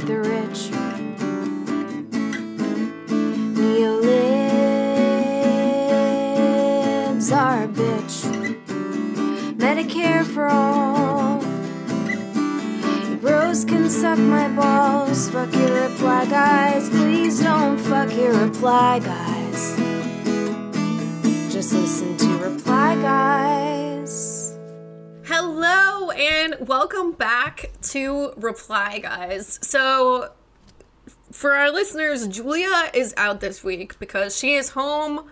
the rich. Neolibs are a bitch. Medicare for all. Bros can suck my balls. Fuck your reply, guys. Please don't fuck your reply, guys. Just listen to reply, guys. And welcome back to Reply Guys. So, for our listeners, Julia is out this week because she is home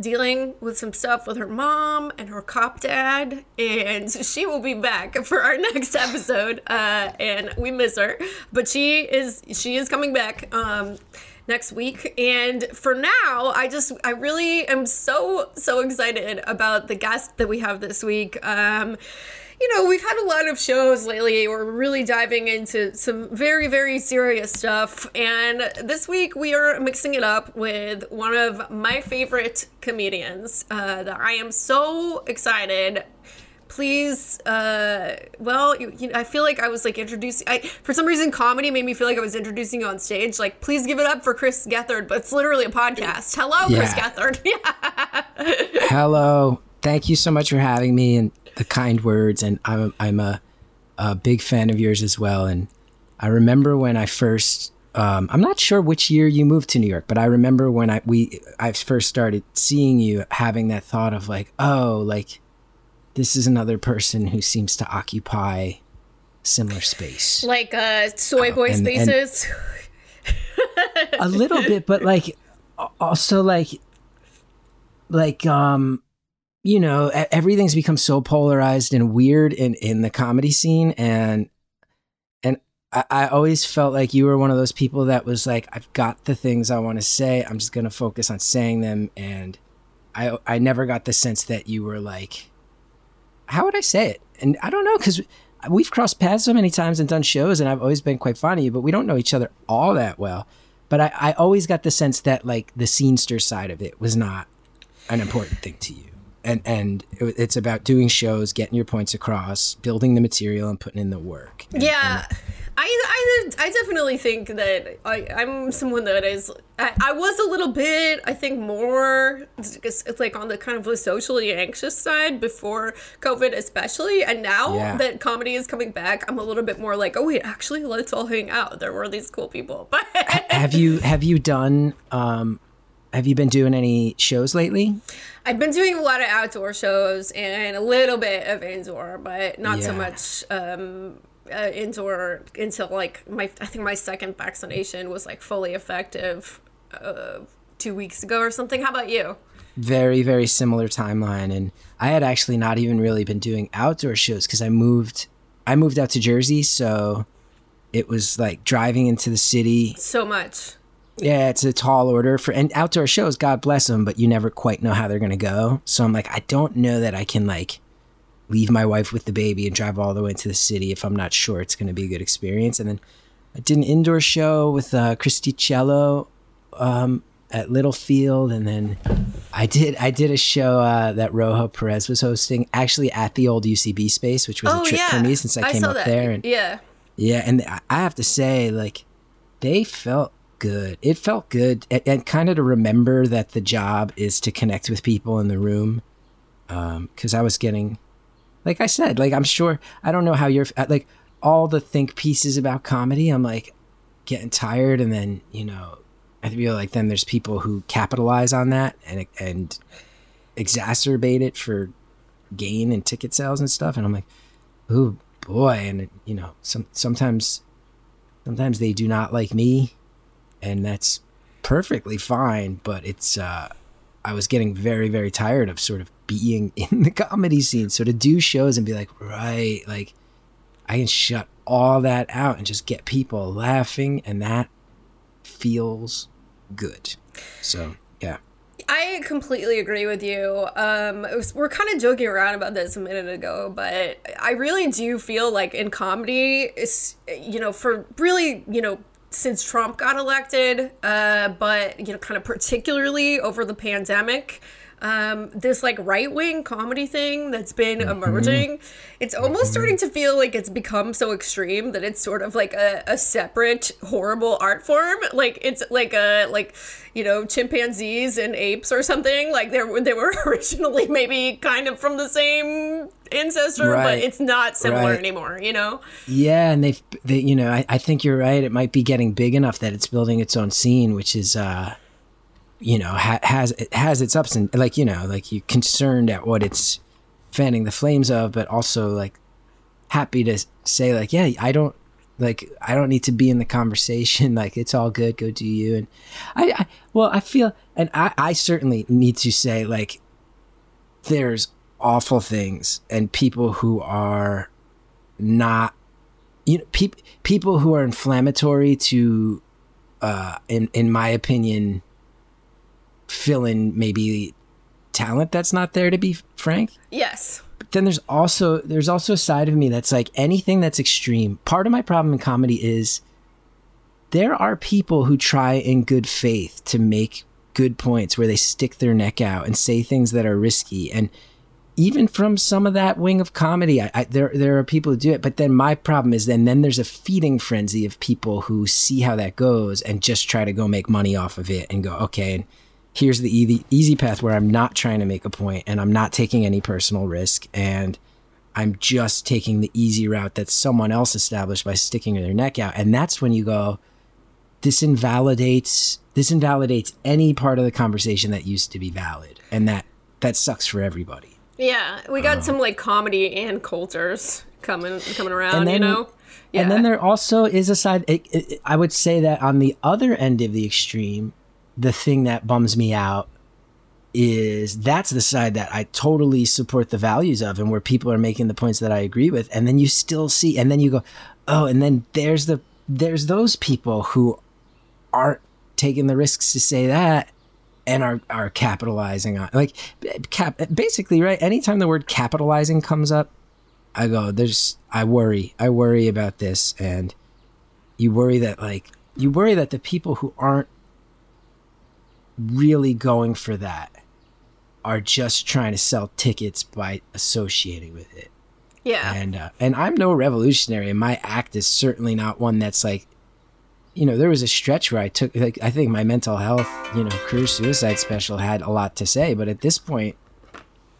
dealing with some stuff with her mom and her cop dad, and she will be back for our next episode. Uh, and we miss her, but she is she is coming back. Um, next week. And for now, I just, I really am so, so excited about the guest that we have this week. Um, you know, we've had a lot of shows lately. We're really diving into some very, very serious stuff. And this week we are mixing it up with one of my favorite comedians uh, that I am so excited please uh well you, you know, i feel like i was like introducing i for some reason comedy made me feel like i was introducing you on stage like please give it up for chris gethard but it's literally a podcast hello Yeah. chris gethard yeah Hello. Thank you so much for having me and the kind words. And I'm I'm a, a big fan of yours as well. And I remember when I first. Um, I'm not sure which year you moved to New York, but I remember when I we I first started seeing you having that thought of like, oh, like this is another person who seems to occupy similar space. like uh soy boy Oh, and- and- spaces a little bit but like also like like um you know everything's become so polarized and weird in in the comedy scene. And and I, I always felt like you were one of those people that was like i've got the things i want to say. I'm just gonna focus on saying them. And i i never got the sense that you were like how would i say it? And i don't know because we've crossed paths so many times and done shows and i've always been quite fond of you but we don't know each other all that well. But I, I always got the sense that like the scenester side of it was not an important thing to you and and it's about doing shows getting your points across building the material and putting in the work. And- yeah. I, I, I definitely think that I, I'm someone that is I, I was a little bit I think more it's, it's like on the kind of the socially anxious side before COVID especially and now Yeah. that comedy is coming back I'm a little bit more like oh wait actually let's all hang out. There were these cool people. But have you have you done um have you been doing any shows lately I've been doing a lot of outdoor shows and a little bit of indoor, but not so much um, uh, indoor until like my I think my second vaccination was like fully effective uh, two weeks ago or something. How about you? very very similar timeline and i had actually not even really been doing outdoor shows because i moved i moved out to jersey so it was like driving into the city So much. Yeah it's a tall order for and outdoor shows god bless them but you never quite know how they're gonna go so i'm like i don't know that i can like leave my wife with the baby and drive all the way into the city if i'm not sure it's gonna be a good experience and then i did an indoor show with uh christy cello um at Littlefield, and then I did I did a show uh, that Rojo Perez was hosting, actually at the old UCB space, which was Oh a trip yeah, for me since I came saw up that. there. And yeah, yeah, and I I have to say, like, they felt good. It felt good, and, and kind of to remember that the job is to connect with people in the room. Um, because I was getting, like I said, like I'm sure I don't know how you're uh, like all the think pieces about comedy. I'm like getting tired, and then you know, I feel like then there's people who capitalize on that and and exacerbate it for gain and ticket sales and stuff, and I'm like, oh boy, and you know, some sometimes sometimes they do not like me, and that's perfectly fine. But it's uh, I was getting very very tired of sort of being in the comedy scene. So to do shows and be like, right, like I can shut all that out and just get people laughing, and that feels good. So yeah. I completely agree with you. Um, was- we're kind of joking around about this a minute ago, but I really do feel like in comedy, it's you know for really you know since Trump got elected, uh, but you know kind of particularly over the pandemic. Um, this like right wing comedy thing that's been emerging. It's almost starting to feel like it's become so extreme that it's sort of like a, a separate horrible art form. Like it's like a like you know chimpanzees and apes or something. Like they were they were originally maybe kind of from the same ancestor, but it's not similar Right. anymore. You know? Yeah, and they've, they, you know, I, I think you're right. It might be getting big enough that it's building its own scene, which is, uh, you know, ha- has it has its ups and like, you know, like you're concerned at what it's fanning the flames of, but also like happy to say like, yeah, I don't like, I don't need to be in the conversation. Like, it's all good. Go do you. And I, I well, I feel, and I, I certainly need to say like, there's awful things and people who are not you know peop people who are inflammatory to uh in in my opinion fill in maybe talent that's not there to be frank. Yes. but then there's also there's also a side of me that's like anything that's extreme part of my problem in comedy is there are people who try in good faith to make good points where they stick their neck out and say things that are risky. And even from some of that wing of comedy I, I, there there are people who do it. But then my problem is then then there's a feeding frenzy of people who see how that goes and just try to go make money off of it and go okay and here's the easy, easy path where I'm not trying to make a point and I'm not taking any personal risk and I'm just taking the easy route that someone else established by sticking their neck out. And that's when you go, this invalidates this invalidates any part of the conversation that used to be valid. And that that sucks for everybody. Yeah, we got uh-huh. some like comedy and cultures coming coming around. And then- you know. Yeah. And then there also is a side. It, it, I would say that on the other end of the extreme, the thing that bums me out is that's the side that I totally support the values of, and where people are making the points that I agree with, and then you still see, and then you go, oh, and then there's the there's those people who aren't taking the risks to say that and are are capitalizing on like cap basically right anytime the word capitalizing comes up I go, there's, I worry, I worry about this. And you worry that, like, you worry that the people who aren't really going for that are just trying to sell tickets by associating with it. yeah. And, uh, and I'm no revolutionary, and my act is certainly not one that's like, you know, there was a stretch where I took, like, I think my mental health, you know, career suicide special had a lot to say. But at this point,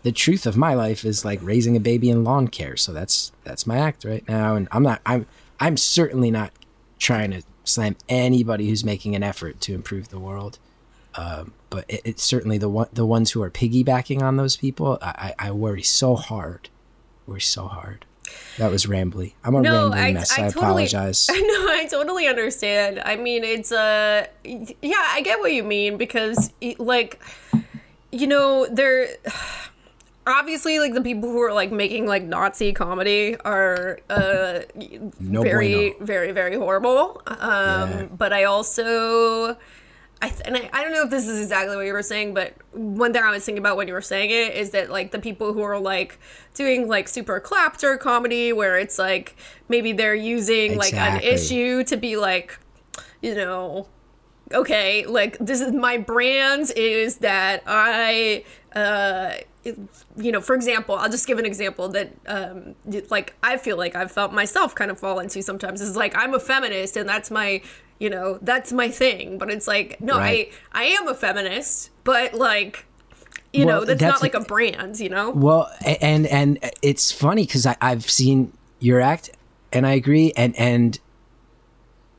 the truth of my life is like raising a baby in lawn care. So that's that's my act right now, and I'm not I'm I'm certainly not trying to slam anybody who's making an effort to improve the world. Um, but it, it's certainly the one the ones who are piggybacking on those people. I, I I worry so hard, worry so hard. That was rambly. I'm a No, rambling I, mess. I, I, totally, apologize. I know, I totally understand. I mean, it's uh, yeah, I get what you mean because, like, you know, there, obviously, like the people who are like making like Nazi comedy are uh, No very, bueno. very, very horrible. Um, Yeah. but I also. I th- and I, I don't know if this is exactly what you were saying, but one thing I was thinking about when you were saying it is that like the people who are like doing like super clapter comedy where it's like maybe they're using like an issue to be like, you know, okay, like this is my brand is that I uh you know, for example, I'll just give an example that um like I feel like I've felt myself kind of fall into sometimes is like I'm a feminist and that's my you know, that's my thing, but it's like no, Right. I I am a feminist, but like you Well, know, that's, that's not like a brand, you know? Well, and and it's funny because I've seen your act, and I agree. And and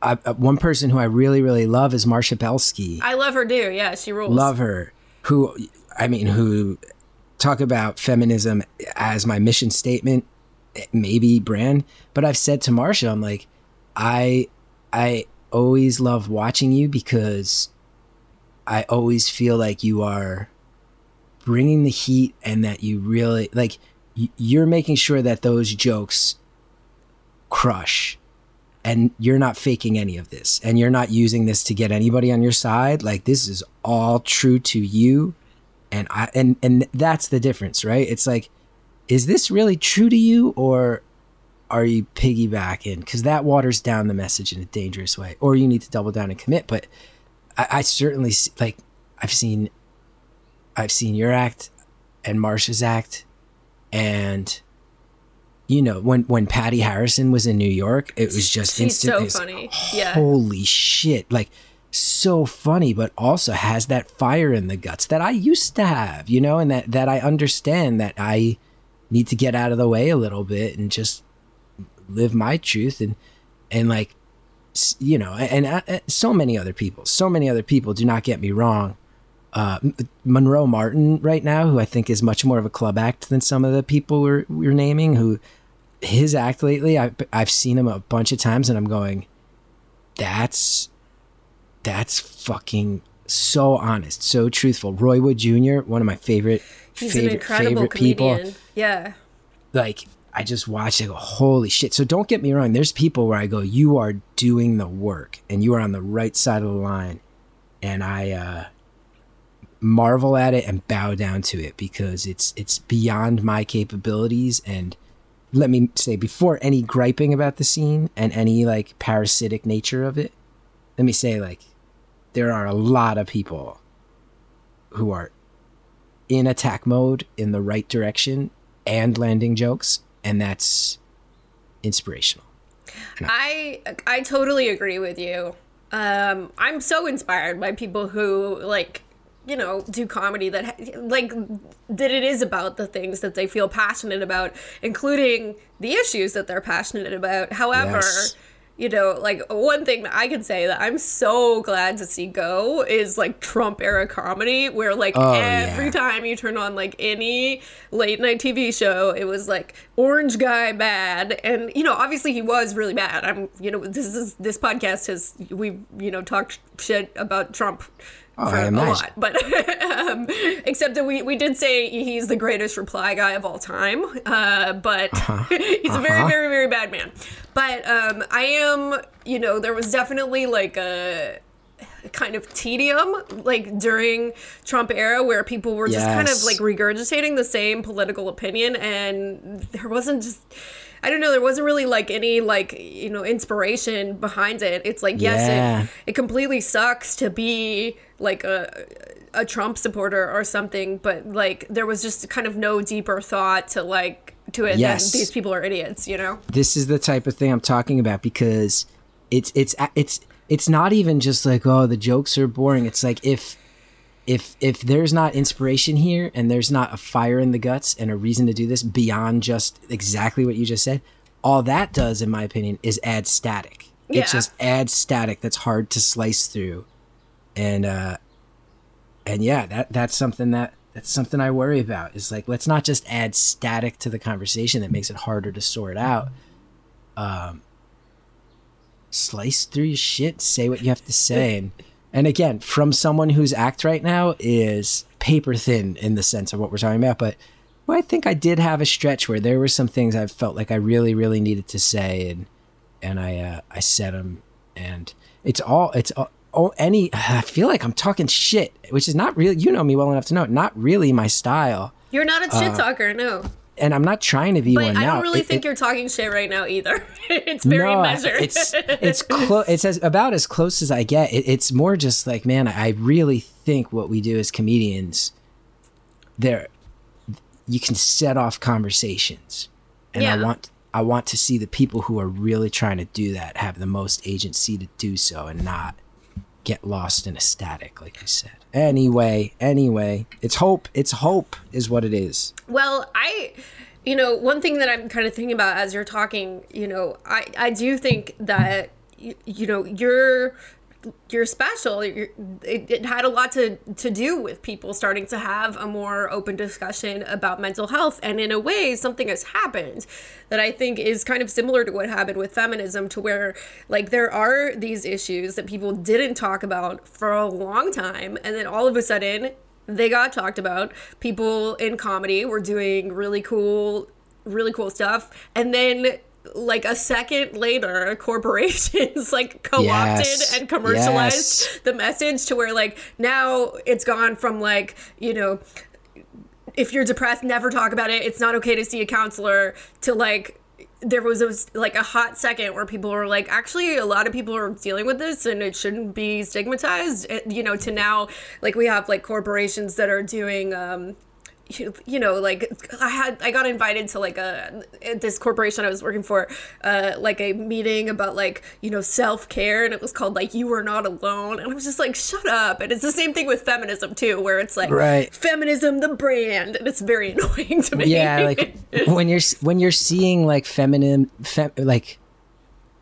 I, uh, one person who I really really love is Marsha Belsky. I love her too. Yeah, she rules. love her. Who I mean, who talk about feminism as my mission statement, maybe brand. But I've said to Marsha, I'm like, I I always love watching you because I always feel like you are bringing the heat and that you really like you're making sure that those jokes crush and you're not faking any of this and you're not using this to get anybody on your side. Like this is all true to you. And i and and that's the difference right? It's like is this really true to you or are you piggybacking because that waters down the message in a dangerous way or you need to double down and commit but i, I certainly like i've seen I've seen your act and Marsha's act, and you know when when Patti Harrison was in New York, it was just She's instant. so it was, funny. Yeah. Holy shit! Like so funny, but also has that fire in the guts that I used to have, you know, and that that I understand that I need to get out of the way a little bit and just live my truth and and like you know and, and so many other people so many other people do not get me wrong uh, Monroe Martin right now, who I think is much more of a club act than some of the people we're, we're naming, who his act lately, I've, I've seen him a bunch of times and I'm going, that's, that's fucking so honest, so truthful. Roy Wood Jr., one of my favorite, He's favorite, an incredible favorite comedian. people Yeah. like I just watch it go, holy shit. So don't get me wrong, there's people where I go, you are doing the work and you are on the right side of the line. And I uh marvel at it and bow down to it because it's it's beyond my capabilities and let me say before any griping about the scene and any like parasitic nature of it, let me say like there are a lot of people who are in attack mode in the right direction and landing jokes and that's inspirational I I totally agree with you. Um, I'm so inspired by people who like you know do comedy that ha- like that it is about the things that they feel passionate about, including the issues that they're passionate about. However. Yes. You know, like one thing that I can say that I'm so glad to see go is like Trump era comedy, where like Oh, every yeah. time you turn on like any late night TV show, it was like orange guy bad, and you know obviously he was really bad. I'm you know this is this podcast has we you know talked shit about Trump. For a lot, but um, except that we, we did say he's the greatest reply guy of all time. Uh, but Uh-huh. he's a very, very, very bad man. But um, I am, you know, there was definitely like a kind of tedium like during Trump era where people were just kind of like regurgitating the same political opinion and there wasn't just I don't know there wasn't really like any like you know inspiration behind it it's like yes Yeah. it, it completely sucks to be like a a Trump supporter or something but like there was just kind of no deeper thought to like to it Yes. than these people are idiots you know this is the type of thing i'm talking about because it's it's it's it's not even just like oh the jokes are boring it's like if if if there's not inspiration here and there's not a fire in the guts and a reason to do this beyond just exactly what you just said all that does in my opinion is add static. Yeah. it just adds static that's hard to slice through. And uh and yeah that that's something that that's something i worry about is like let's not just add static to the conversation that makes it harder to sort out. Um slice through your shit say what you have to say and and again from someone whose act right now is paper thin in the sense of what we're talking about but well, i think i did have a stretch where there were some things i felt like i really really needed to say and and i uh i said them and it's all it's all Oh, any I feel like I'm talking shit, which is not really. You know me well enough to know, not really my style, you're not a shit talker no and I'm not trying to be but one I don't really It- think it- you're talking shit right now either it's very no, measured It's it's close. It's as about as close as I get. It, it's more just like, man, I really think what we do as comedians, there, you can set off conversations, and I want I want to see the people who are really trying to do that have the most agency to do so, and not get lost in a static, like you said. Anyway, anyway, it's hope. It's hope is what it is. Well, I, you know, one thing that I'm kind of thinking about as you're talking, you know, I, I do think that, you, you know, you're, you're special. You're, it, it had a lot to, to do with people starting to have a more open discussion about mental health. And in a way, something has happened that I think is kind of similar to what happened with feminism, to where, like, there are these issues that people didn't talk about for a long time. And then all of a sudden, they got talked about. People in comedy were doing really cool, really cool stuff. And then like a second later, corporations like co-opted Yes. and commercialized Yes. the message to where like now it's gone from like, you know, if you're depressed, never talk about it. It's not okay to see a counselor to like there was a, like a hot second where people were like, actually, a lot of people are dealing with this and it shouldn't be stigmatized. You know, to now, like we have like corporations that are doing. Um, you you know like i had i got invited to like a this corporation i was working for uh like a meeting about like you know self-care and it was called like you are not alone and i was just like shut up. And it's the same thing with feminism too where it's like Right. feminism the brand and it's very annoying to me. Yeah like when you're when you're seeing like feminine fem, like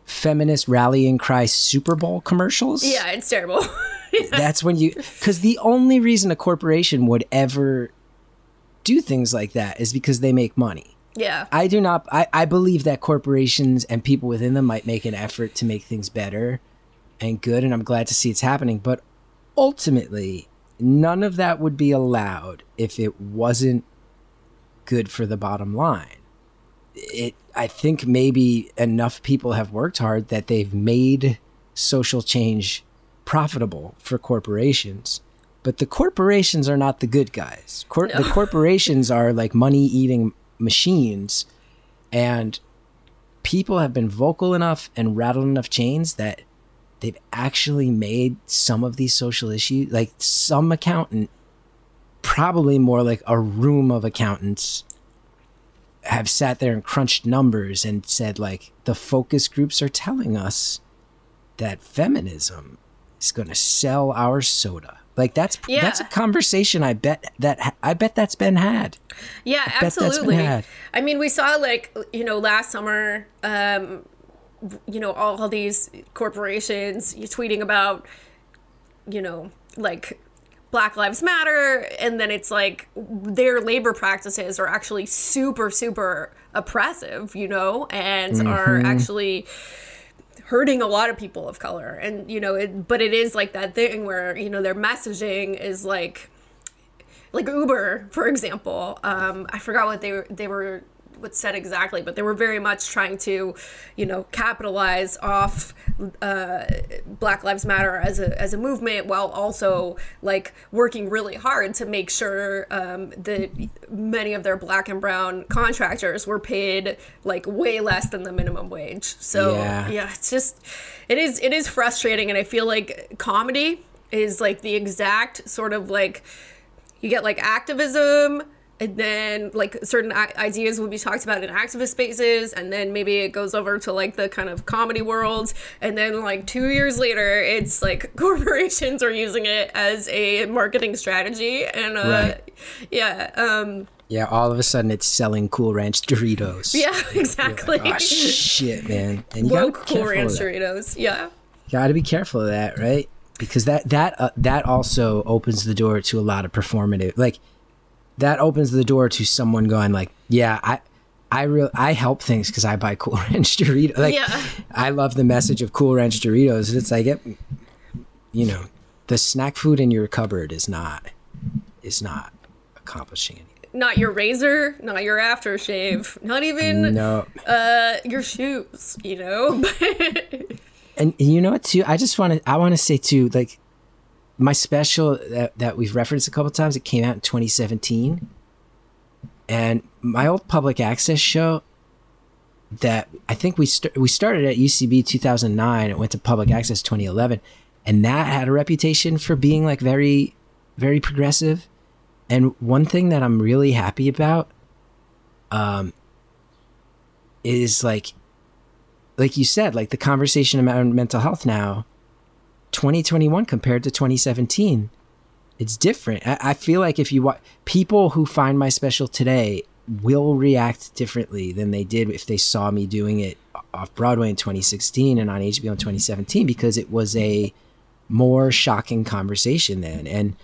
feminist rallying cry super bowl commercials yeah it's terrible. That's when you because the only reason a corporation would ever do things like that is because they make money. Yeah. I do not I, I believe that corporations and people within them might make an effort to make things better and good and i'm glad to see it's happening but ultimately none of that would be allowed if it wasn't good for the bottom line. It i think maybe enough people have worked hard that they've made social change profitable for corporations but the corporations are not the good guys. Cor- the corporations are like money eating machines and people have been vocal enough and rattled enough chains that they've actually made some of these social issues like some accountant probably more like a room of accountants have sat there and crunched numbers and said like the focus groups are telling us that feminism is going to sell our soda like that's Yeah. that's a conversation i bet that i bet that's been had Yeah, bet absolutely. had. I mean, we saw like you know last summer, um, you know all, all these corporations tweeting about, you know, like Black Lives Matter, and then it's like their labor practices are actually super super oppressive, you know, and are actually hurting a lot of people of color and you know it but it is like that thing where you know their messaging is like like Uber, for example. Um, I forgot what they were, they were what said exactly, but they were very much trying to, you know, capitalize off uh, Black Lives Matter as a as a movement, while also like working really hard to make sure um, that many of their black and brown contractors were paid like way less than the minimum wage. So Yeah. yeah, it's just it is it is frustrating, and I feel like comedy is like the exact sort of like you get like activism and then like certain ideas will be talked about in activist spaces and then maybe it goes over to like the kind of comedy world. And then like two years later it's like corporations are using it as a marketing strategy. And uh Right. yeah um yeah all of a sudden it's selling cool ranch doritos. Yeah exactly. Oh shit man. And you woke be cool careful ranch doritos yeah. Got to be careful of that right? Because that that uh, that also opens the door to a lot of performative like that opens the door to someone going like yeah i i real i help things because i buy cool ranch doritos. Like Yeah. i love the message of cool ranch doritos it's like it, you know the snack food in your cupboard is not is not accomplishing anything. Not your razor not your aftershave not even no. uh your shoes you know? And you know what too? I just want to i want to say too like my special that, that we've referenced a couple times it came out in 2017 and my old public access show that i think we st- we started at ucb 2009 it went to public access 2011 and that had a reputation for being like very very progressive. And one thing that i'm really happy about um is like like you said, like the conversation about mental health now, 2021 compared to 2017, it's different. I, I feel like if you watch people who find my special today will react differently than they did if they saw me doing it off Broadway in 2016 and on HBO in 2017 because it was a more shocking conversation then. And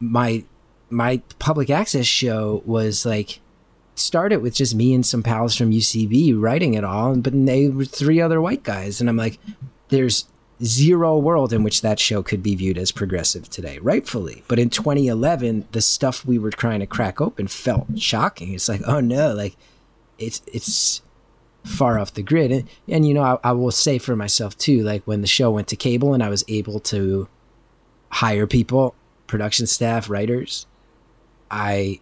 my my public access show was like started with just me and some pals from UCB writing it all, but they were three other white guys, and I'm like, there's zero world in which that show could be viewed as progressive today, rightfully. But in 2011, the stuff we were trying to crack open felt shocking. It's like, oh no, like it's it's far off the grid, and and you know, I, I will say for myself too, like when the show went to cable and I was able to hire people, production staff, writers, I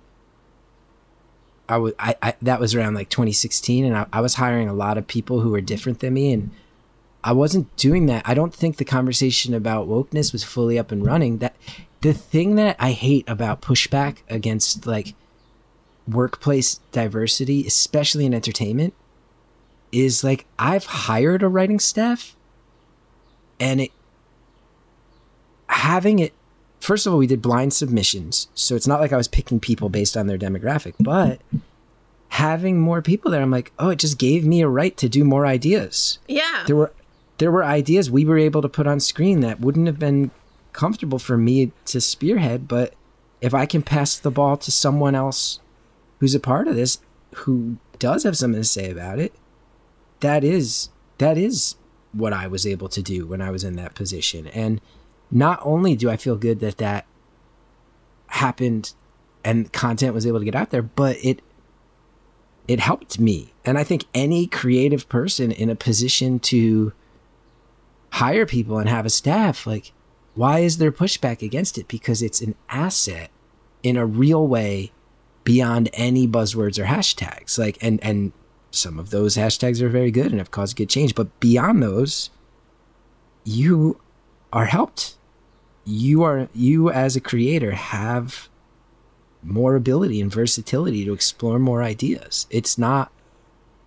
I was I, I that was around like 2016 and I, I was hiring a lot of people who were different than me and I wasn't doing that. I don't think the conversation about wokeness was fully up and running. That the thing that I hate about pushback against like workplace diversity, especially in entertainment, is like I've hired a writing staff and it having it first of all we did blind submissions so it's not like i was picking people based on their demographic but having more people there i'm like oh it just gave me a right to do more ideas Yeah. there were there were ideas we were able to put on screen that wouldn't have been comfortable for me to spearhead but if i can pass the ball to someone else who's a part of this who does have something to say about it that is that is what i was able to do when i was in that position. And not only do i feel good that that happened and content was able to get out there but it it helped me. And i think any creative person in a position to hire people and have a staff like why is there pushback against it? Because it's an asset in a real way beyond any buzzwords or hashtags. Like and and some of those hashtags are very good and have caused good change but beyond those you are helped. You are you as a creator have more ability and versatility to explore more ideas. It's not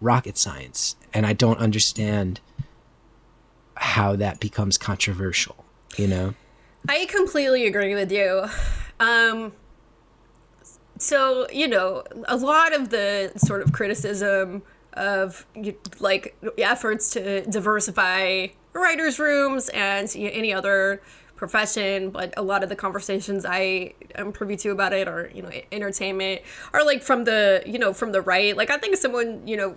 rocket science and i don't understand how that becomes controversial you know I completely agree with you. Um, so you know, a lot of the sort of criticism of like efforts to diversify writers' rooms and you know, any other profession, but a lot of the conversations I am privy to about it or you know entertainment are like from the you know from the right. Like I think someone you know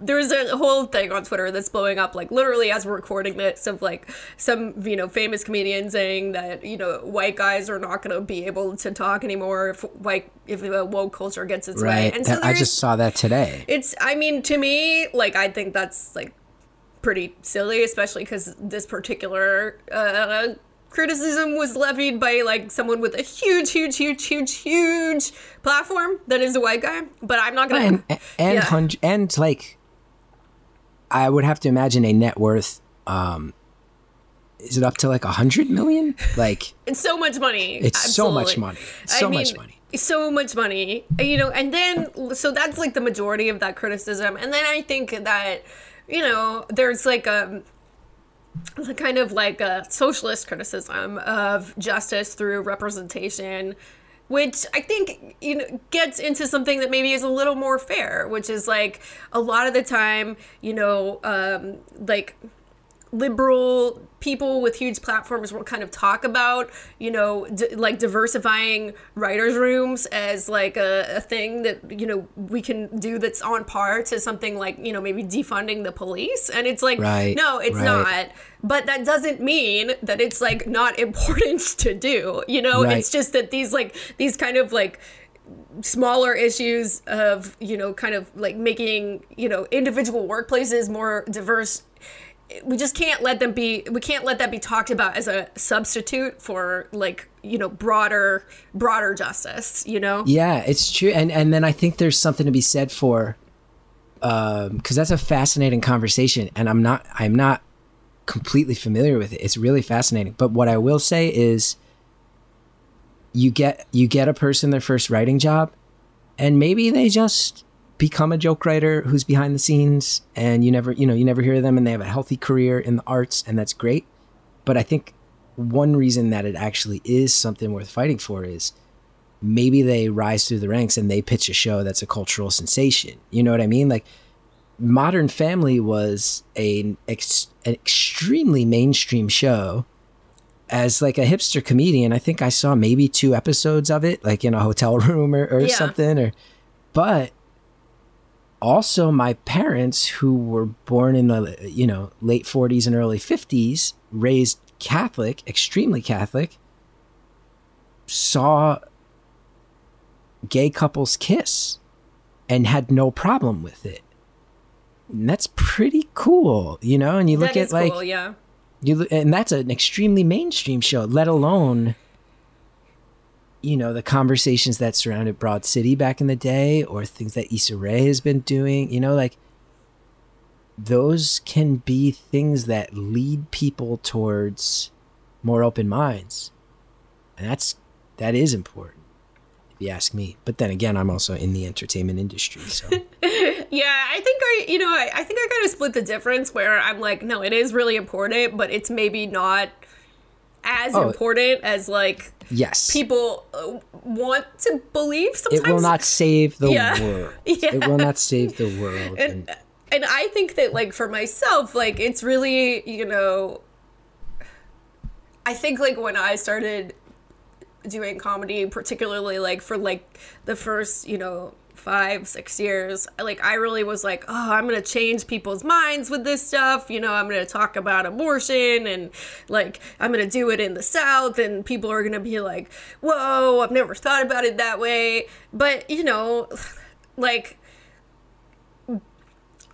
there's a whole thing on Twitter that's blowing up, like literally as we're recording this, of like some you know famous comedian saying that you know white guys are not going to be able to talk anymore if white if the woke culture gets its way. right And so i just saw that today it's I mean to me like I think that's like pretty silly, especially because this particular uh, criticism was levied by like someone with a huge, huge, huge, huge, huge platform that is a white guy. But I'm not gonna. and and Yeah. hun- and like i would have to imagine a net worth um is it up to like a hundred million like It's so much money. It's so much money. So I much money. So much money. You know, and then so that's like the majority of that criticism. And then I think that, you know, there's like a a kind of like a socialist criticism of justice through representation which I think you know gets into something that maybe is a little more fair, which is like a lot of the time, you know, um, like liberal people with huge platforms will kind of talk about you know d- like diversifying writers rooms as like a, a thing that you know we can do that's on par to something like you know maybe defunding the police and it's like Right, no it's right. not but that doesn't mean that it's like not important to do you know Right. it's just that these like these kind of like smaller issues of you know kind of like making you know individual workplaces more diverse we just can't let them be we can't let that be talked about as a substitute for like you know broader broader justice you know Yeah, it's true, and and then I think there's something to be said for, um, because that's a fascinating conversation, and I'm not I'm not completely familiar with it. It's really fascinating. But what I will say is, you get you get a person their first writing job, and maybe they just become a joke writer who's behind the scenes, and you never you know you never hear them, and they have a healthy career in the arts, and that's great. But I think one reason that it actually is something worth fighting for is maybe they rise through the ranks and they pitch a show that's a cultural sensation. You know what I mean? Like Modern Family was a, ex, an extremely mainstream show. As like a hipster comedian, I think I saw maybe two episodes of it, like in a hotel room or, or Yeah. something. Or, but also my parents, who were born in the you know late forties and early fifties, raised Catholic, extremely Catholic, saw gay couples kiss and had no problem with it. And that's pretty cool, you know. And you look that at like cool yeah you look, and that's an extremely mainstream show. Let alone you know the conversations that surrounded Broad City back in the day, or things that Issa Rae has been doing. You know, like those can be things that lead people towards more open minds, and that's that is important if you ask me. But then again, I'm also in the entertainment industry, so. Yeah, I think I, you know, I, I think I kind of split the difference where I'm like, no, it is really important, but it's maybe not as Oh. important as like yes, people uh, want to believe. Sometimes it will not save the Yeah. world. Yeah. It will not save the world. and and and I think that like for myself, like it's really you know, I think like when I started doing comedy, particularly like for like the first you know five six years like i really was like oh i'm gonna change people's minds with this stuff you know i'm gonna talk about abortion and like i'm gonna do it in the south and people are gonna be like whoa i've never thought about it that way but you know like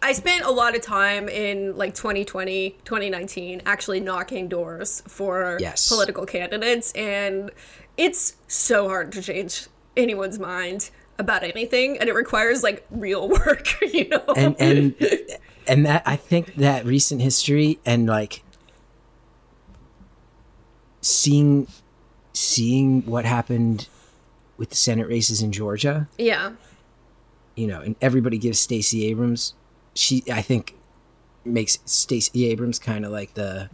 I spent a lot of time in like 2020, 2019 actually knocking doors for Yes. political candidates and it's so hard to change anyone's mind about anything and it requires like real work, you know. and and and that I think that recent history and like seeing seeing what happened with the Senate races in Georgia, yeah. you know, and everybody gives Stacey Abrams she I think makes Stacey Abrams kind of like the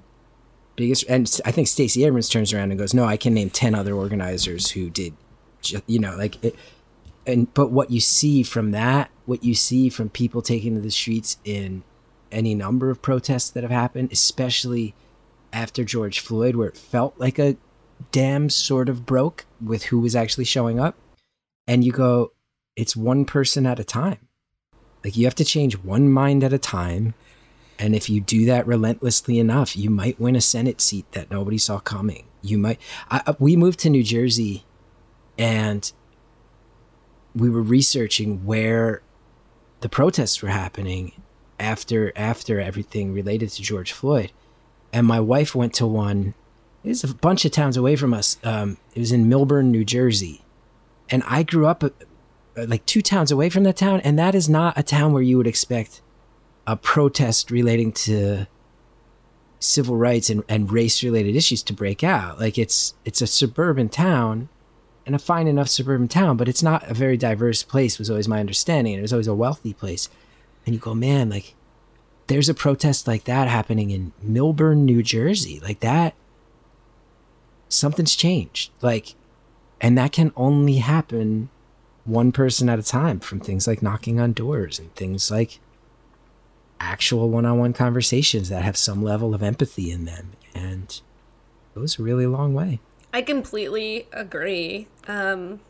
biggest and I think Stacey Abrams turns around and goes, "No, I can name 10 other organizers who did you know, like it, and but what you see from that, what you see from people taking to the streets in any number of protests that have happened, especially after George Floyd, where it felt like a dam sort of broke with who was actually showing up, and you go, it's one person at a time. Like you have to change one mind at a time. And if you do that relentlessly enough, you might win a Senate seat that nobody saw coming. You might. I, we moved to New Jersey, and we were researching where the protests were happening after after everything related to George Floyd. And my wife went to one. It was a bunch of towns away from us. Um, it was in Millburn, New Jersey, and I grew up uh, like two towns away from that town, and that is not a town where you would expect a protest relating to civil rights and, and race related issues to break out. Like it's it's a suburban town and a fine enough suburban town, but it's not a very diverse place was always my understanding. It was always a wealthy place. And you go, man, like there's a protest like that happening in Millburn, New Jersey. Like that something's changed. Like and that can only happen one person at a time from things like knocking on doors and things like actual one-on-one conversations that have some level of empathy in them and it goes a really long way I completely agree. Um,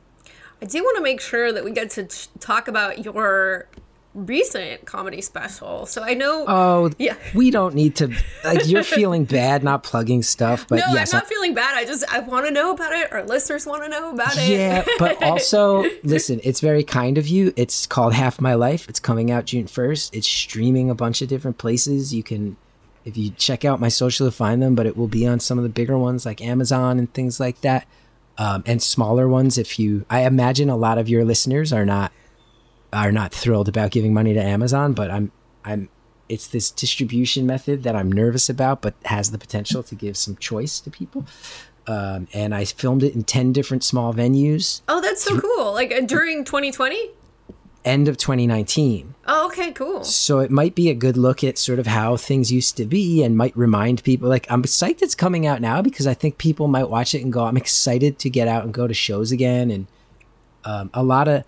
I do want to make sure that we get to t- talk about your recent comedy special. So I know. oh Yeah. we don't need to like you're feeling bad not plugging stuff but no, yes I'm not feeling bad. I just I want to know about it. Our listeners want to know about it. yeah but also listen it's very kind of you it's called half my life it's coming out june 1st it's streaming a bunch of different places you can if you check out my social to find them but it will be on some of the bigger ones like amazon and things like that um, and smaller ones if you i imagine a lot of your listeners are not are not thrilled about giving money to amazon but i'm i'm it's this distribution method that i'm nervous about but has the potential to give some choice to people um, and i filmed it in 10 different small venues Oh, that's so cool. Like uh, during 2020. end of 2019 Oh, okay, cool. so it might be a good look at sort of how things used to be and might remind people like i'm psyched it's coming out now because i think people might watch it and go i'm excited to get out and go to shows again. And um, a lot of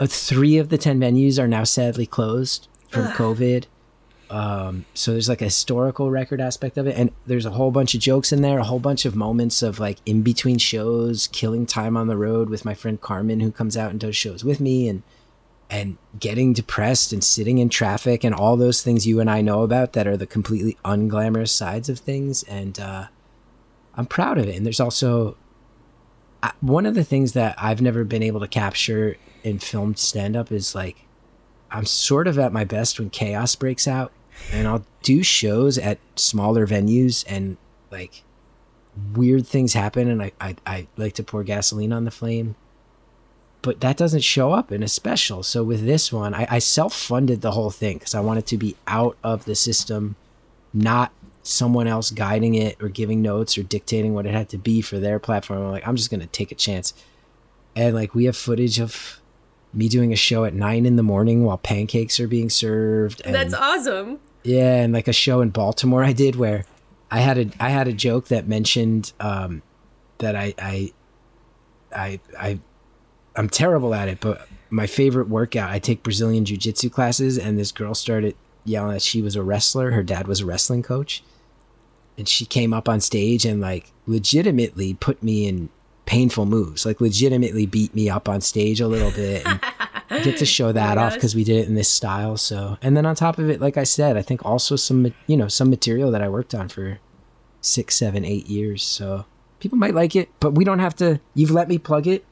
uh, three of the 10 venues are now sadly closed from covid. Um, so there's like a historical record aspect of it and there's a whole bunch of jokes in there a whole bunch of moments of like in between shows killing time on the road with my friend carmen who comes out and does shows with me and and getting depressed and sitting in traffic and all those things you and I know about that are the completely unglamorous sides of things. And uh, I'm proud of it. And there's also I, one of the things that I've never been able to capture in filmed stand up is like I'm sort of at my best when chaos breaks out. And I'll do shows at smaller venues and like weird things happen and I, I, I like to pour gasoline on the flame. But that doesn't show up in a special. So with this one, I, I self funded the whole thing because I wanted to be out of the system, not someone else guiding it or giving notes or dictating what it had to be for their platform. I'm like, I'm just gonna take a chance. And like we have footage of me doing a show at nine in the morning while pancakes are being served. And, That's awesome. yeah, and like a show in Baltimore I did where I had a I had a joke that mentioned um, that I I I I I'm terrible at it, but my favorite workout I take Brazilian jiu jitsu classes, and this girl started yelling that she was a wrestler. Her dad was a wrestling coach, and she came up on stage and like legitimately put me in painful moves, like legitimately beat me up on stage a little bit. And, get to show oh that off because we did it in this style. So, and then on top of it, like I said, I think also some you know some material that I worked on for six, seven, eight years. So people might like it, but we don't have to. You've let me plug it,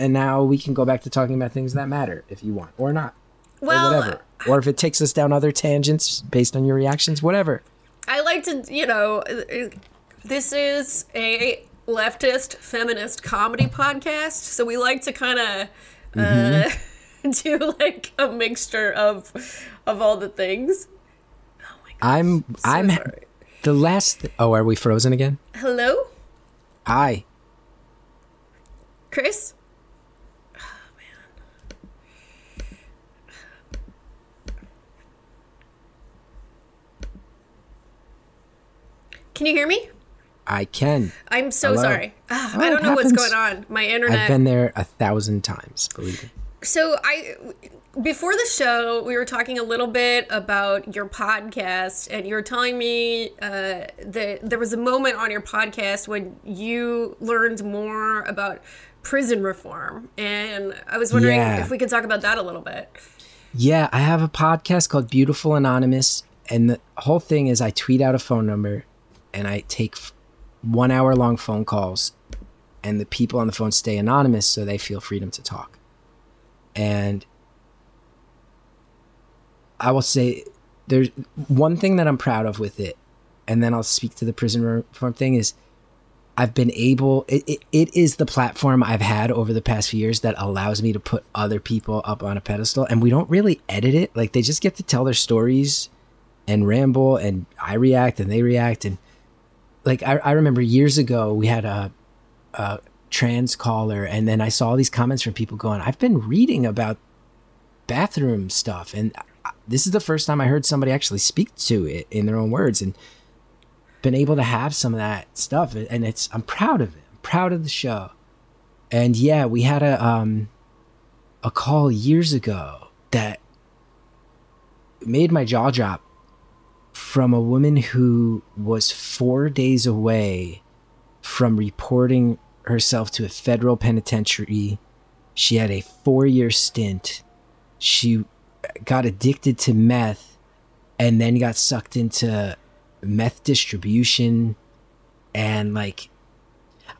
and now we can go back to talking about things that matter if you want or not, or whatever. Or if it takes us down other tangents based on your reactions, whatever. I like to, you know, this is a leftist feminist comedy podcast, so we like to kind of uh, do like a mixture of of all the things. Oh my gosh, I'm I'm sorry. the last. oh, are we frozen again? Hello, Hi. Chris. Can you hear me? I can. I'm so Hello? sorry. Ah, Oh, I don't know what's going on. My internet. I've been there a thousand times. Believe me. So I before the show we were talking a little bit about your podcast and you were telling me uh, that there was a moment on your podcast when you learned more about prison reform and I was wondering Yeah. if we could talk about that a little bit. Yeah, I have a podcast called Beautiful Anonymous, and the whole thing is I tweet out a phone number, and I take one hour long phone calls, and the people on the phone stay anonymous so they feel freedom to talk. And I will say there's one thing that I'm proud of with it, and then I'll speak to the prison reform thing is I've been able it, it, it is the platform I've had over the past few years that allows me to put other people up on a pedestal and we don't really edit it like they just get to tell their stories and ramble and I react and they react and like I, I remember years ago we had a, a trans caller and then I saw all these comments from people going I've been reading about bathroom stuff and this is the first time I heard somebody actually speak to it in their own words and been able to have some of that stuff and it's I'm proud of it. I'm proud of the show. And yeah, we had a um a call years ago that made my jaw drop from a woman who was 4 days away from reporting herself to a federal penitentiary. She had a 4-year stint. She got addicted to meth and then got sucked into meth distribution and like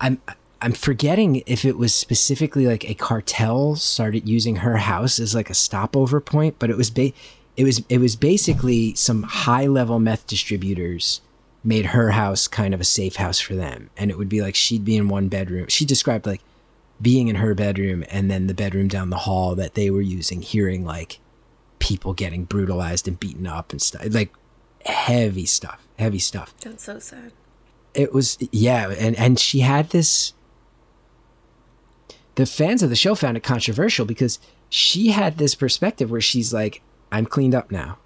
i'm i'm forgetting if it was specifically like a cartel started using her house as like a stopover point but it was ba- it was it was basically some high level meth distributors made her house kind of a safe house for them. And it would be like she'd be in one bedroom. She described like being in her bedroom and then the bedroom down the hall that they were using hearing like people getting brutalized and beaten up and stuff like heavy stuff heavy stuff. That's so sad. it was yeah and and she had this the fans of the show found it controversial because she had this perspective where she's like i'm cleaned up now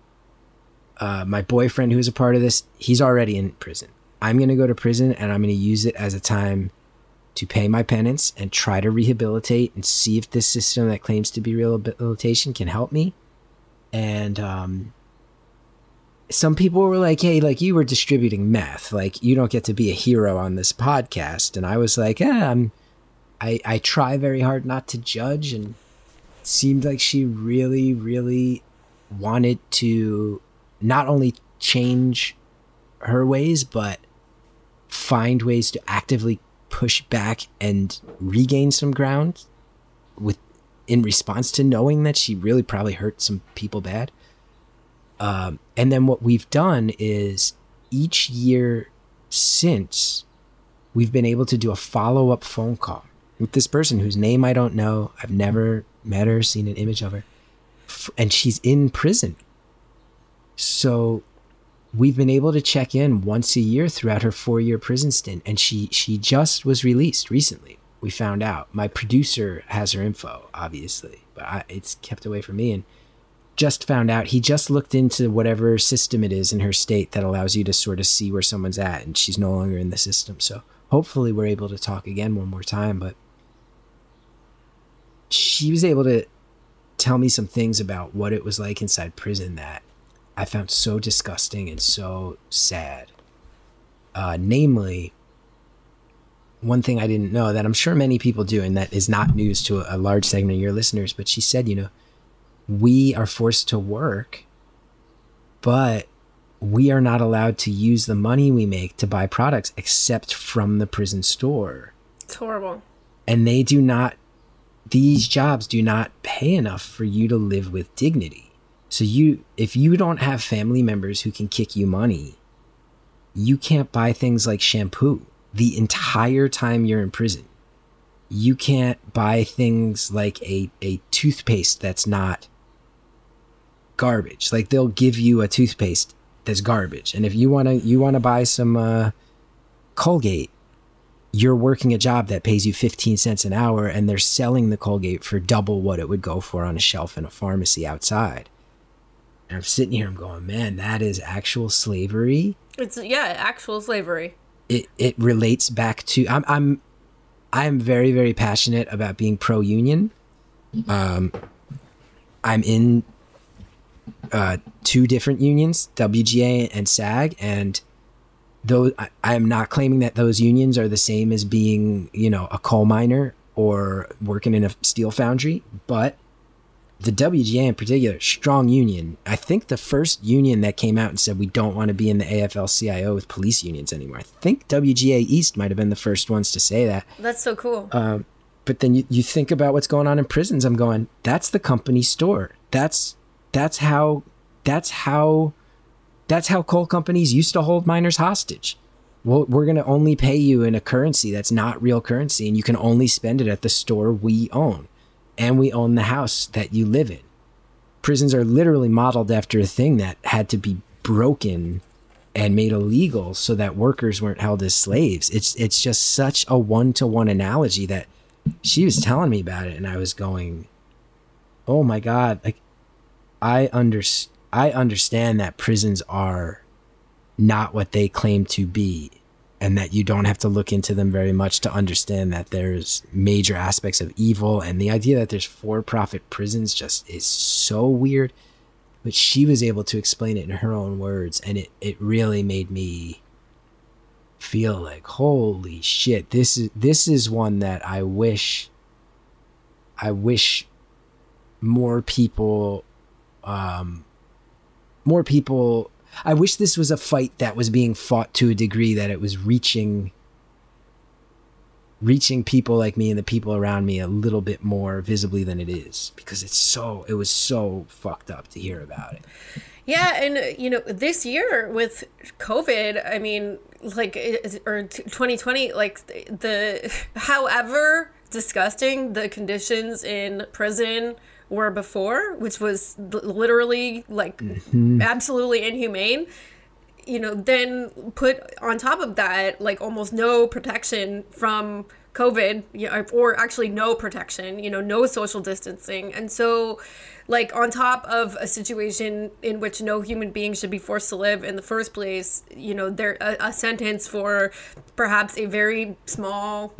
uh, my boyfriend who is a part of this he's already in prison i'm going to go to prison and i'm going to use it as a time to pay my penance and try to rehabilitate and see if this system that claims to be rehabilitation can help me and um some people were like, "Hey, like you were distributing meth, like you don't get to be a hero on this podcast." And I was like, "Eh, I'm, I I try very hard not to judge." And it seemed like she really, really wanted to not only change her ways, but find ways to actively push back and regain some ground with in response to knowing that she really probably hurt some people bad. Um, and then what we've done is each year since we've been able to do a follow up phone call with this person whose name I don't know. I've never met her, seen an image of her, and she's in prison. So we've been able to check in once a year throughout her four year prison stint, and she she just was released recently. We found out. My producer has her info, obviously, but I, it's kept away from me, and just found out he just looked into whatever system it is in her state that allows you to sort of see where someone's at, and she's no longer in the system. So hopefully we're able to talk again one more time, but she was able to tell me some things about what it was like inside prison that I found so disgusting and so sad. Uh, namely, one thing I didn't know that I'm sure many people do, and that is not news to a, a large segment of your listeners, but she said, you know, we are forced to work, but we are not allowed to use the money we make to buy products except from the prison store. It's horrible. And they do not, these jobs do not pay enough for you to live with dignity. So you, if you don't have family members who can kick you money, you can't buy things like shampoo the entire time you're in prison. You can't buy things like a, a toothpaste that's not garbage. Like they'll give you a toothpaste that's garbage. And if you want to you want to buy some uh, Colgate, you're working a job that pays you 15 cents an hour and they're selling the Colgate for double what it would go for on a shelf in a pharmacy outside. And I'm sitting here I'm going, "Man, that is actual slavery." It's yeah, actual slavery. It it relates back to I'm I'm I'm very very passionate about being pro union. Um I'm in uh, two different unions, WGA and SAG, and though I, I am not claiming that those unions are the same as being, you know, a coal miner or working in a steel foundry, but the WGA in particular, strong union. I think the first union that came out and said we don't want to be in the AFL-CIO with police unions anymore. I think WGA East might have been the first ones to say that. That's so cool. Um, but then you, you think about what's going on in prisons. I'm going, that's the company store. That's that's how that's how that's how coal companies used to hold miners hostage. Well, we're going to only pay you in a currency that's not real currency, and you can only spend it at the store we own, and we own the house that you live in. Prisons are literally modeled after a thing that had to be broken and made illegal so that workers weren't held as slaves. It's it's just such a one to one analogy that she was telling me about it, and I was going, "Oh my god!" Like I under I understand that prisons are not what they claim to be and that you don't have to look into them very much to understand that there's major aspects of evil. And the idea that there's for-profit prisons just is so weird. But she was able to explain it in her own words and it it really made me feel like holy shit this is this is one that I wish I wish more people um, more people. I wish this was a fight that was being fought to a degree that it was reaching reaching people like me and the people around me a little bit more visibly than it is because it's so it was so fucked up to hear about it. Yeah, and uh, you know, this year with COVID, I mean, like or 2020, like the however disgusting the conditions in prison were before, which was literally like mm-hmm. absolutely inhumane. You know, then put on top of that like almost no protection from COVID, you know, or actually no protection, you know, no social distancing. And so, like, on top of a situation in which no human being should be forced to live in the first place, you know, there a, a sentence for perhaps a very small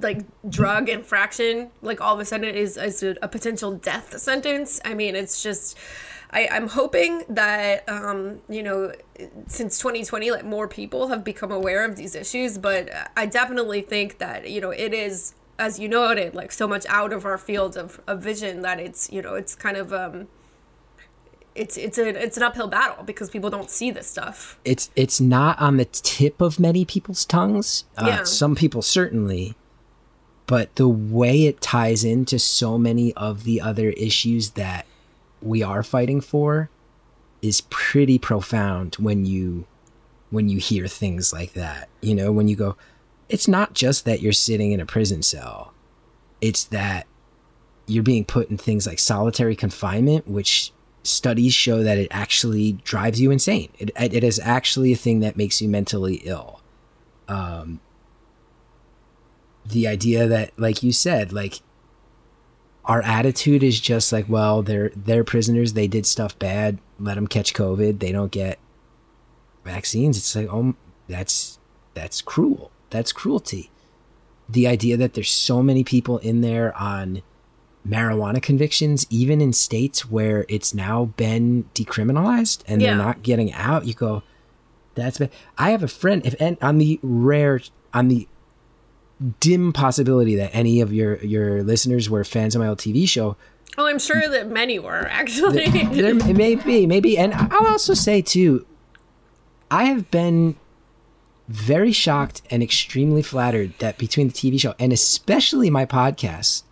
like drug infraction like all of a sudden is, is a, potential death sentence i mean it's just I, i'm hoping that um, you know since 2020 like more people have become aware of these issues but i definitely think that you know it is as you noted like so much out of our field of, of vision that it's you know it's kind of um it's it's a it's an uphill battle because people don't see this stuff. It's it's not on the tip of many people's tongues. Uh, yeah. Some people certainly, but the way it ties into so many of the other issues that we are fighting for is pretty profound when you when you hear things like that you know when you go it's not just that you're sitting in a prison cell. It's that you're being put in things like solitary confinement, which studies show that it actually drives you insane. It, it is actually a thing that makes you mentally ill. Um, the idea that, like you said, like our attitude is just like, well, they're they're prisoners. They did stuff bad. Let them catch COVID. They don't get vaccines. It's like, oh, that's that's cruel. That's cruelty. The idea that there's so many people in there on marijuana convictions, even in states where it's now been decriminalized and Yeah. they're not getting out, you go, that's bad. I have a friend, if and on the rare, on the dim possibility that any of your your listeners were fans of my old TV show, Oh, I'm sure that many were actually. there it may be, maybe, and I'll also say too, I have been very shocked and extremely flattered that between the TV show and especially my podcast,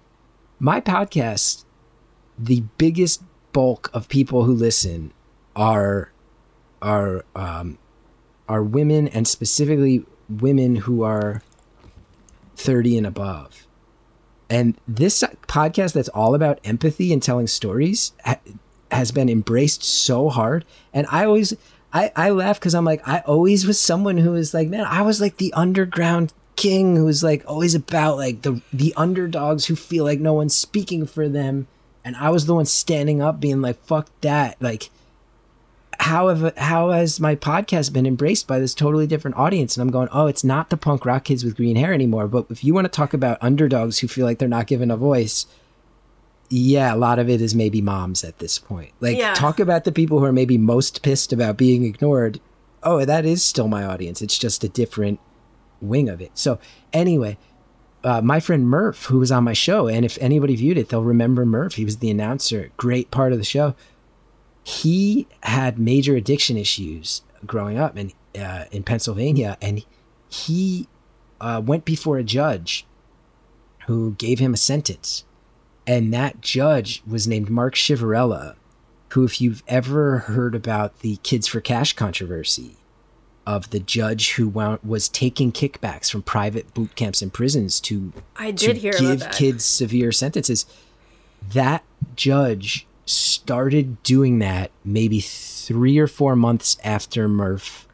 my podcast, the biggest bulk of people who listen are are um, are women and specifically women who are 30 and above. And this podcast that's all about empathy and telling stories ha- has been embraced so hard. And I always, I, I laugh because I'm like, I always was someone who was like, man, I was like the underground king who was like always about like the the underdogs who feel like no one's speaking for them. And I was the one standing up being like, fuck that. Like, how have how has my podcast been embraced by this totally different audience? And i'm going oh it's not the punk rock kids with green hair anymore. But if you want to talk about underdogs who feel like they're not given a voice yeah a lot of it is maybe moms at this point. Like Yeah. talk about the people who are maybe most pissed about being ignored. Oh that is still my audience. It's just a different wing of it. So anyway uh, my friend Murph, who was on my show, and if anybody viewed it, they'll remember Murph. He was the announcer, great part of the show he had major addiction issues growing up in uh, in Pennsylvania, and he uh, went before a judge who gave him a sentence, and that judge was named Mark Ciavarella, who, if you've ever heard about the Kids for Cash controversy, of the judge who wound, was taking kickbacks from private boot camps and prisons to I to hear give kids severe sentences. That judge started doing that maybe three or four months after Murph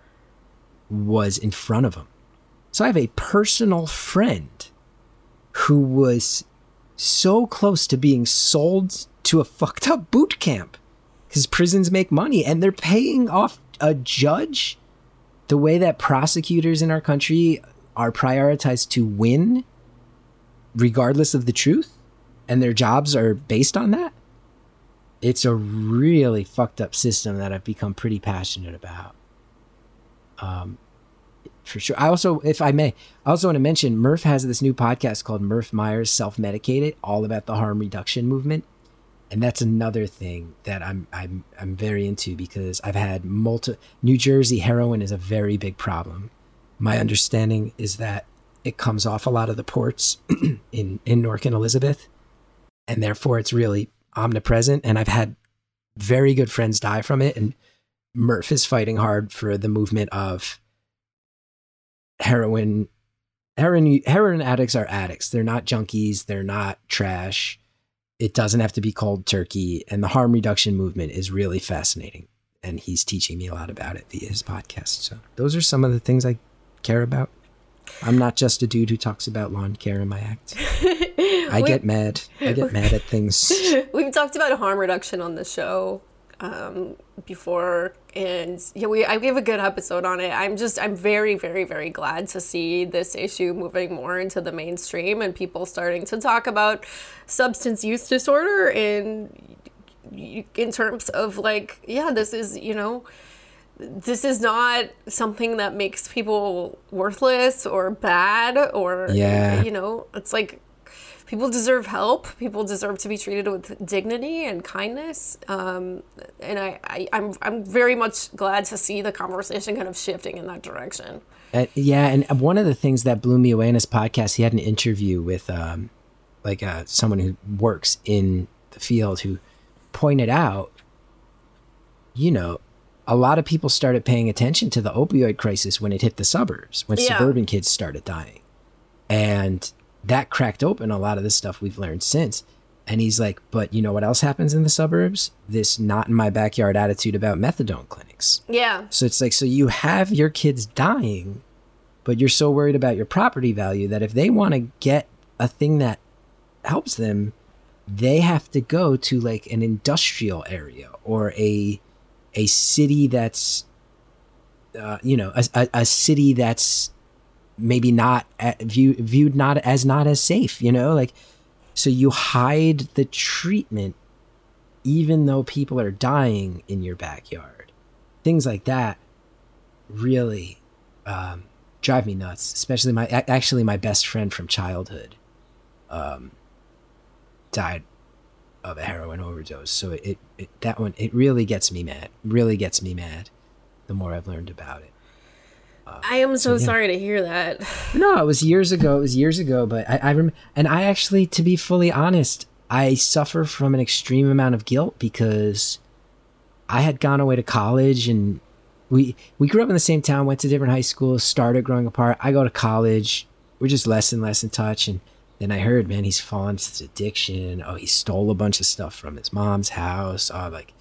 was in front of him. So I have a personal friend who was so close to being sold to a fucked up boot camp. Because prisons make money and they're paying off a judge the way that prosecutors in our country are prioritized to win regardless of the truth. And their jobs are based on that it's a really fucked up system that i've become pretty passionate about. Um for sure. I also if i may i also want to mention murph has this new podcast called murph myers self-medicated all about the harm reduction movement. And that's another thing that I'm I'm I'm very into because I've had multi New Jersey heroin is a very big problem. My understanding is that it comes off a lot of the ports in in Newark and Elizabeth, and therefore it's really omnipresent. And I've had very good friends die from it, and Murph is fighting hard for the movement of heroin. Heroin heroin addicts are addicts. They're not junkies. They're not trash it doesn't have to be cold turkey and the harm reduction movement is really fascinating and he's teaching me a lot about it via his podcast so those are some of the things i care about i'm not just a dude who talks about lawn care in my act i get mad i get mad at things We've talked about harm reduction on the show um, before, and yeah, we I gave a good episode on it. I'm just I'm very very very glad to see this issue moving more into the mainstream and people starting to talk about substance use disorder in in terms of like yeah this is you know this is not something that makes people worthless or bad or Yeah. you know it's like people deserve help people deserve to be treated with dignity and kindness um, and I, I I'm, I'm very much glad to see the conversation kind of shifting in that direction Uh, yeah, and one of the things that blew me away in his podcast, he had an interview with um, like uh, someone who works in the field who pointed out, you know, a lot of people started paying attention to the opioid crisis when it hit the suburbs, when Yeah. suburban kids started dying. And that cracked open a lot of the stuff we've learned since. And he's like, but you know what else happens in the suburbs? This not in my backyard attitude about methadone clinics. Yeah. So it's like, so you have your kids dying, but you're so worried about your property value that if they want to get a thing that helps them, they have to go to like an industrial area or a a city that's uh, you know a, a, a city that's maybe not view, viewed not as not as safe you know like so you hide the treatment even though people are dying in your backyard. Things like that really um, drive me nuts especially my actually my best friend from childhood um, died of a heroin overdose. So it, it that one it really gets me mad really gets me mad the more i've learned about it I am so sorry to hear that. no, it was years ago. It was years ago, but I, I rem- and I actually, to be fully honest, I suffer from an extreme amount of guilt because I had gone away to college and we we grew up in the same town, went to different high schools, started growing apart. I go to college, we're just less and less in touch, and then I heard, man, he's fallen into addiction. Oh, he stole a bunch of stuff from his mom's house. Oh, like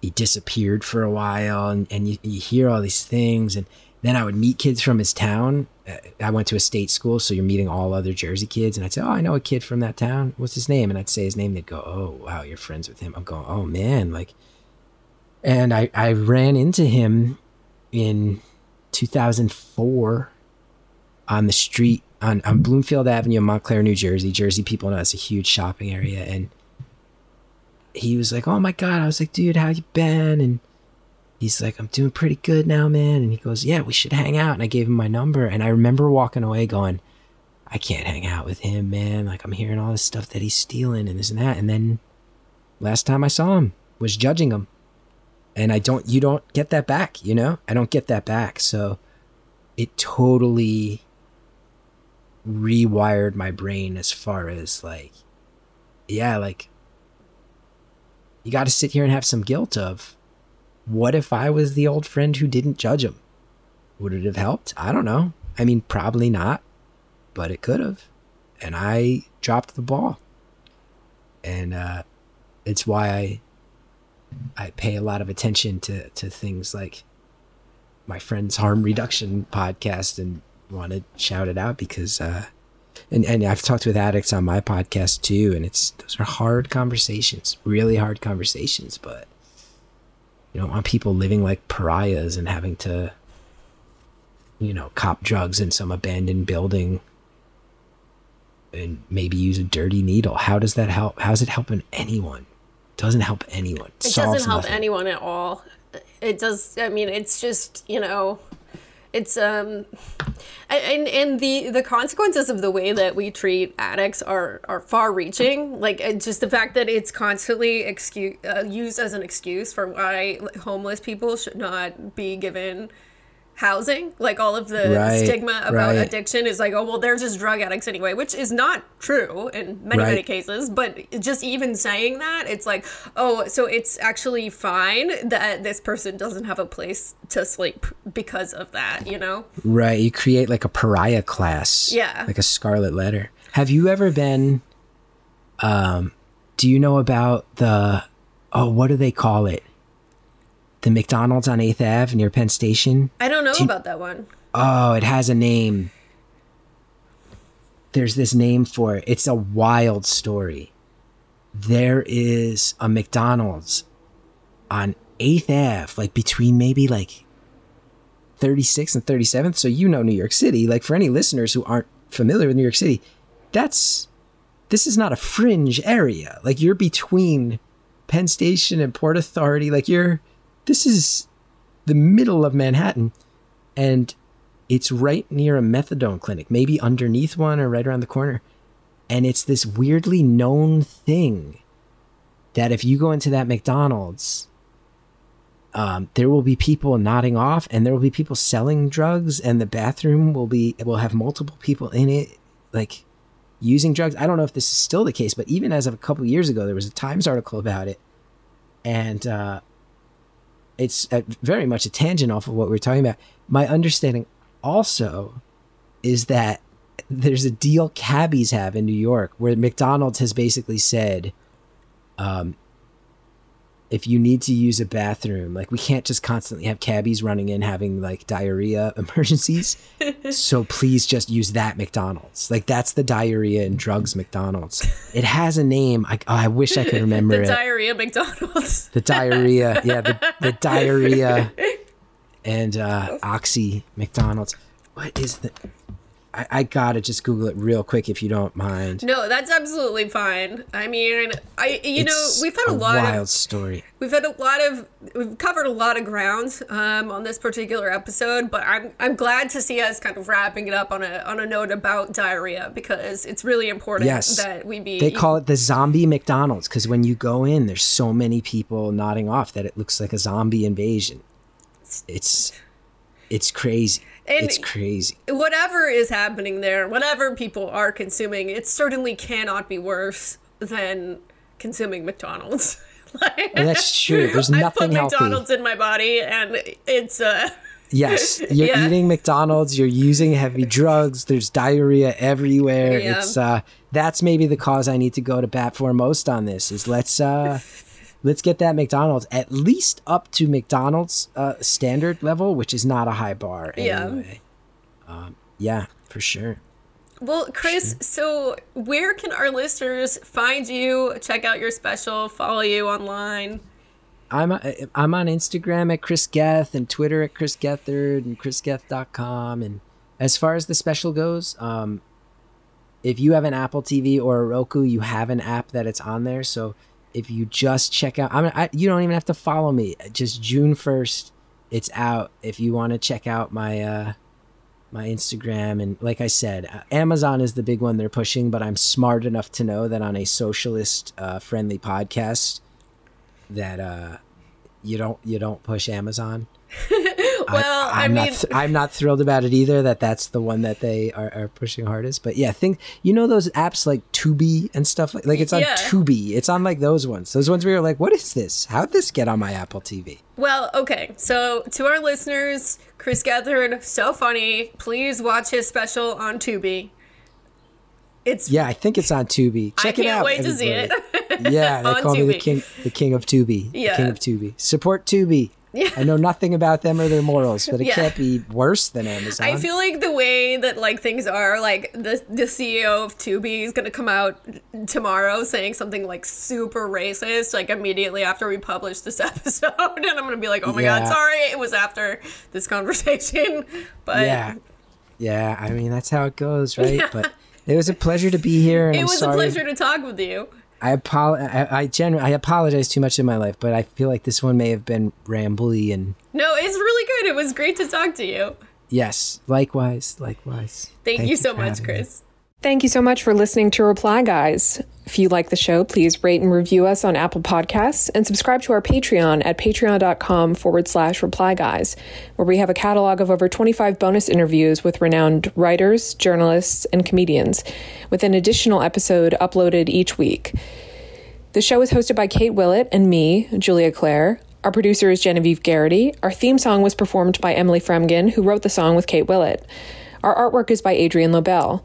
he disappeared for a while, and and you, you hear all these things and then I would meet kids from his town. Uh, I went to a state school, so you're meeting all other Jersey kids. And I'd say, Oh, I know a kid from that town. What's his name? And I'd say his name. They'd go, Oh, wow, you're friends with him. I'm going, Oh, man. Like, and I, I ran into him in 2004 on the street on, on Bloomfield Avenue in Montclair, New Jersey. Jersey people know it's a huge shopping area. And he was like, Oh my God. I was like, Dude, how you been? And he's like, I'm doing pretty good now, man. And he goes, Yeah, we should hang out. And I gave him my number. And I remember walking away going, I can't hang out with him, man. Like, I'm hearing all this stuff that he's stealing and this and that. And then last time I saw him was judging him. And I don't, you don't get that back, you know? I don't get that back. So it totally rewired my brain as far as like, yeah, like, you got to sit here and have some guilt of what if I was the old friend who didn't judge him? Would it have helped? I don't know. I mean, probably not, but it could have. And I dropped the ball. And uh, it's why I I pay a lot of attention to, to things like my friend's harm reduction podcast and want to shout it out because uh, and, and I've talked with addicts on my podcast too, and it's those are hard conversations, really hard conversations, but you don't want people living like pariahs and having to you know cop drugs in some abandoned building and maybe use a dirty needle how does that help how's it helping anyone doesn't help anyone It doesn't help anyone at all. It does. I mean, it's just you know, it's um, and and the the consequences of the way that we treat addicts are are far reaching. Like just the fact that it's constantly excuse uh, used as an excuse for why homeless people should not be given housing like all of the Right, stigma about right. addiction is like oh well they're just drug addicts anyway which is not true in many many cases but just even saying that it's like oh so it's actually fine that this person doesn't have a place to sleep because of that you know? Right you create like a pariah class. Yeah. like a scarlet letter. Have you ever been um do you know about the oh what do they call it the mcdonald's on 8th ave near penn station i don't know you- about that one Oh, it has a name. There's this name for it. It's a wild story. There is a McDonald's on 8th Ave, like between maybe like 36th and 37th. So you know New York City. Like for any listeners who aren't familiar with New York City, that's this is not a fringe area. Like you're between Penn Station and Port Authority. Like you're this is the middle of Manhattan and it's right near a methadone clinic, maybe underneath one or right around the corner. And it's this weirdly known thing that if you go into that McDonald's, um, there will be people nodding off, and there will be people selling drugs, and the bathroom will be will have multiple people in it, like using drugs. I don't know if this is still the case, but even as of a couple years ago, there was a Times article about it, and uh, it's uh very much a tangent off of what we're talking about. My understanding also is that there's a deal cabbies have in New York where McDonald's has basically said, um, if you need to use a bathroom, like we can't just constantly have cabbies running in having like diarrhea emergencies. so please just use that McDonald's. Like that's the diarrhea and drugs McDonald's. It has a name. I, oh, I wish I could remember the it. diarrhea McDonald's. the diarrhea. Yeah, the, the diarrhea and uh, Oxy McDonald's. What is the? I, I gotta just Google it real quick if you don't mind. No, that's absolutely fine. I mean, I you know we've had a, a lot wild of story. we've had a lot of we've covered a lot of ground um, on this particular episode, but I'm I'm glad to see us kind of wrapping it up on a on a note about diarrhea because it's really important Yes. that we be They call it the zombie McDonald's because when you go in, there's so many people nodding off that it looks like a zombie invasion. It's it's crazy. And- it's crazy. whatever is happening there, whatever people are consuming, it certainly cannot be worse than consuming McDonald's. like, that's true. There's nothing I put healthy. McDonald's in my body, and it's uh, Yes, you're Yeah. eating McDonald's. You're using heavy drugs. There's diarrhea everywhere. Yeah. It's uh, that's maybe the cause I need to go to bat for most on this. Is let's uh, let's get that McDonald's at least up to McDonald's uh, standard level, which is not a high bar Yeah. Um, yeah, for sure. Well, Chris, so where can our listeners find you, check out your special, follow you online? I'm uh, I'm on Instagram at Chris Geth and Twitter at Chris Gethard and chrisgeth.com. And as far as the special goes, um, if you have an Apple TV or a Roku, you have an app that it's on there. So if you just check out, I'm, I, you don't even have to follow me. Just June 1st, it's out. If you want to check out my uh, my Instagram and like I said, uh, Amazon is the big one they're pushing. But I'm smart enough to know that on a socialist uh, friendly podcast that uh you don't you don't push Amazon. Well, I, I'm mean, not I'm not thrilled about it either that that's the one that they are, are pushing hardest. But yeah, think you know those apps like Tubi and stuff like like it's on Yeah. Tubi. It's on like those ones. Those ones where you're like, what is this? How'd this get on my Apple TV? well, okay. So to our listeners, Chris Gethard, so funny. Please watch his special on Tubi. It's Yeah, I think it's on Tubi. I Check it can't out. wait to see it. yeah, they call me the king the king of Tubi. the Yeah. king of Tubi. Support Tubi. Yeah. I know nothing about them or their morals, but it Yeah. can't be worse than Amazon. I feel like the way that like things are, like the the CEO of Tubi is gonna come out tomorrow saying something like super racist, like immediately after we publish this episode, and I'm gonna be like, oh my Yeah. god, sorry, it was after this conversation, but yeah yeah i mean that's how it goes right but it was a pleasure to be here and it i'm was sorry a pleasure to talk with you. I apol- I, I, genu- I apologize too much in my life but i feel like this one may have been rambly and No, it's really good. It was great to talk to you. yes likewise likewise Thank, you so much, Chris. me. Thank you so much for listening to Reply Guys. If you like the show, please rate and review us on Apple Podcasts and subscribe to our Patreon at patreon.com forward slash reply guys, where we have a catalog of over 25 bonus interviews with renowned writers, journalists, and comedians, with an additional episode uploaded each week. The show is hosted by Kate Willett and me, Julia Claire. Our producer is Genevieve Garrity. Our theme song was performed by Emily Fremgen, who wrote the song with Kate Willett. Our artwork is by Adrian Lobel.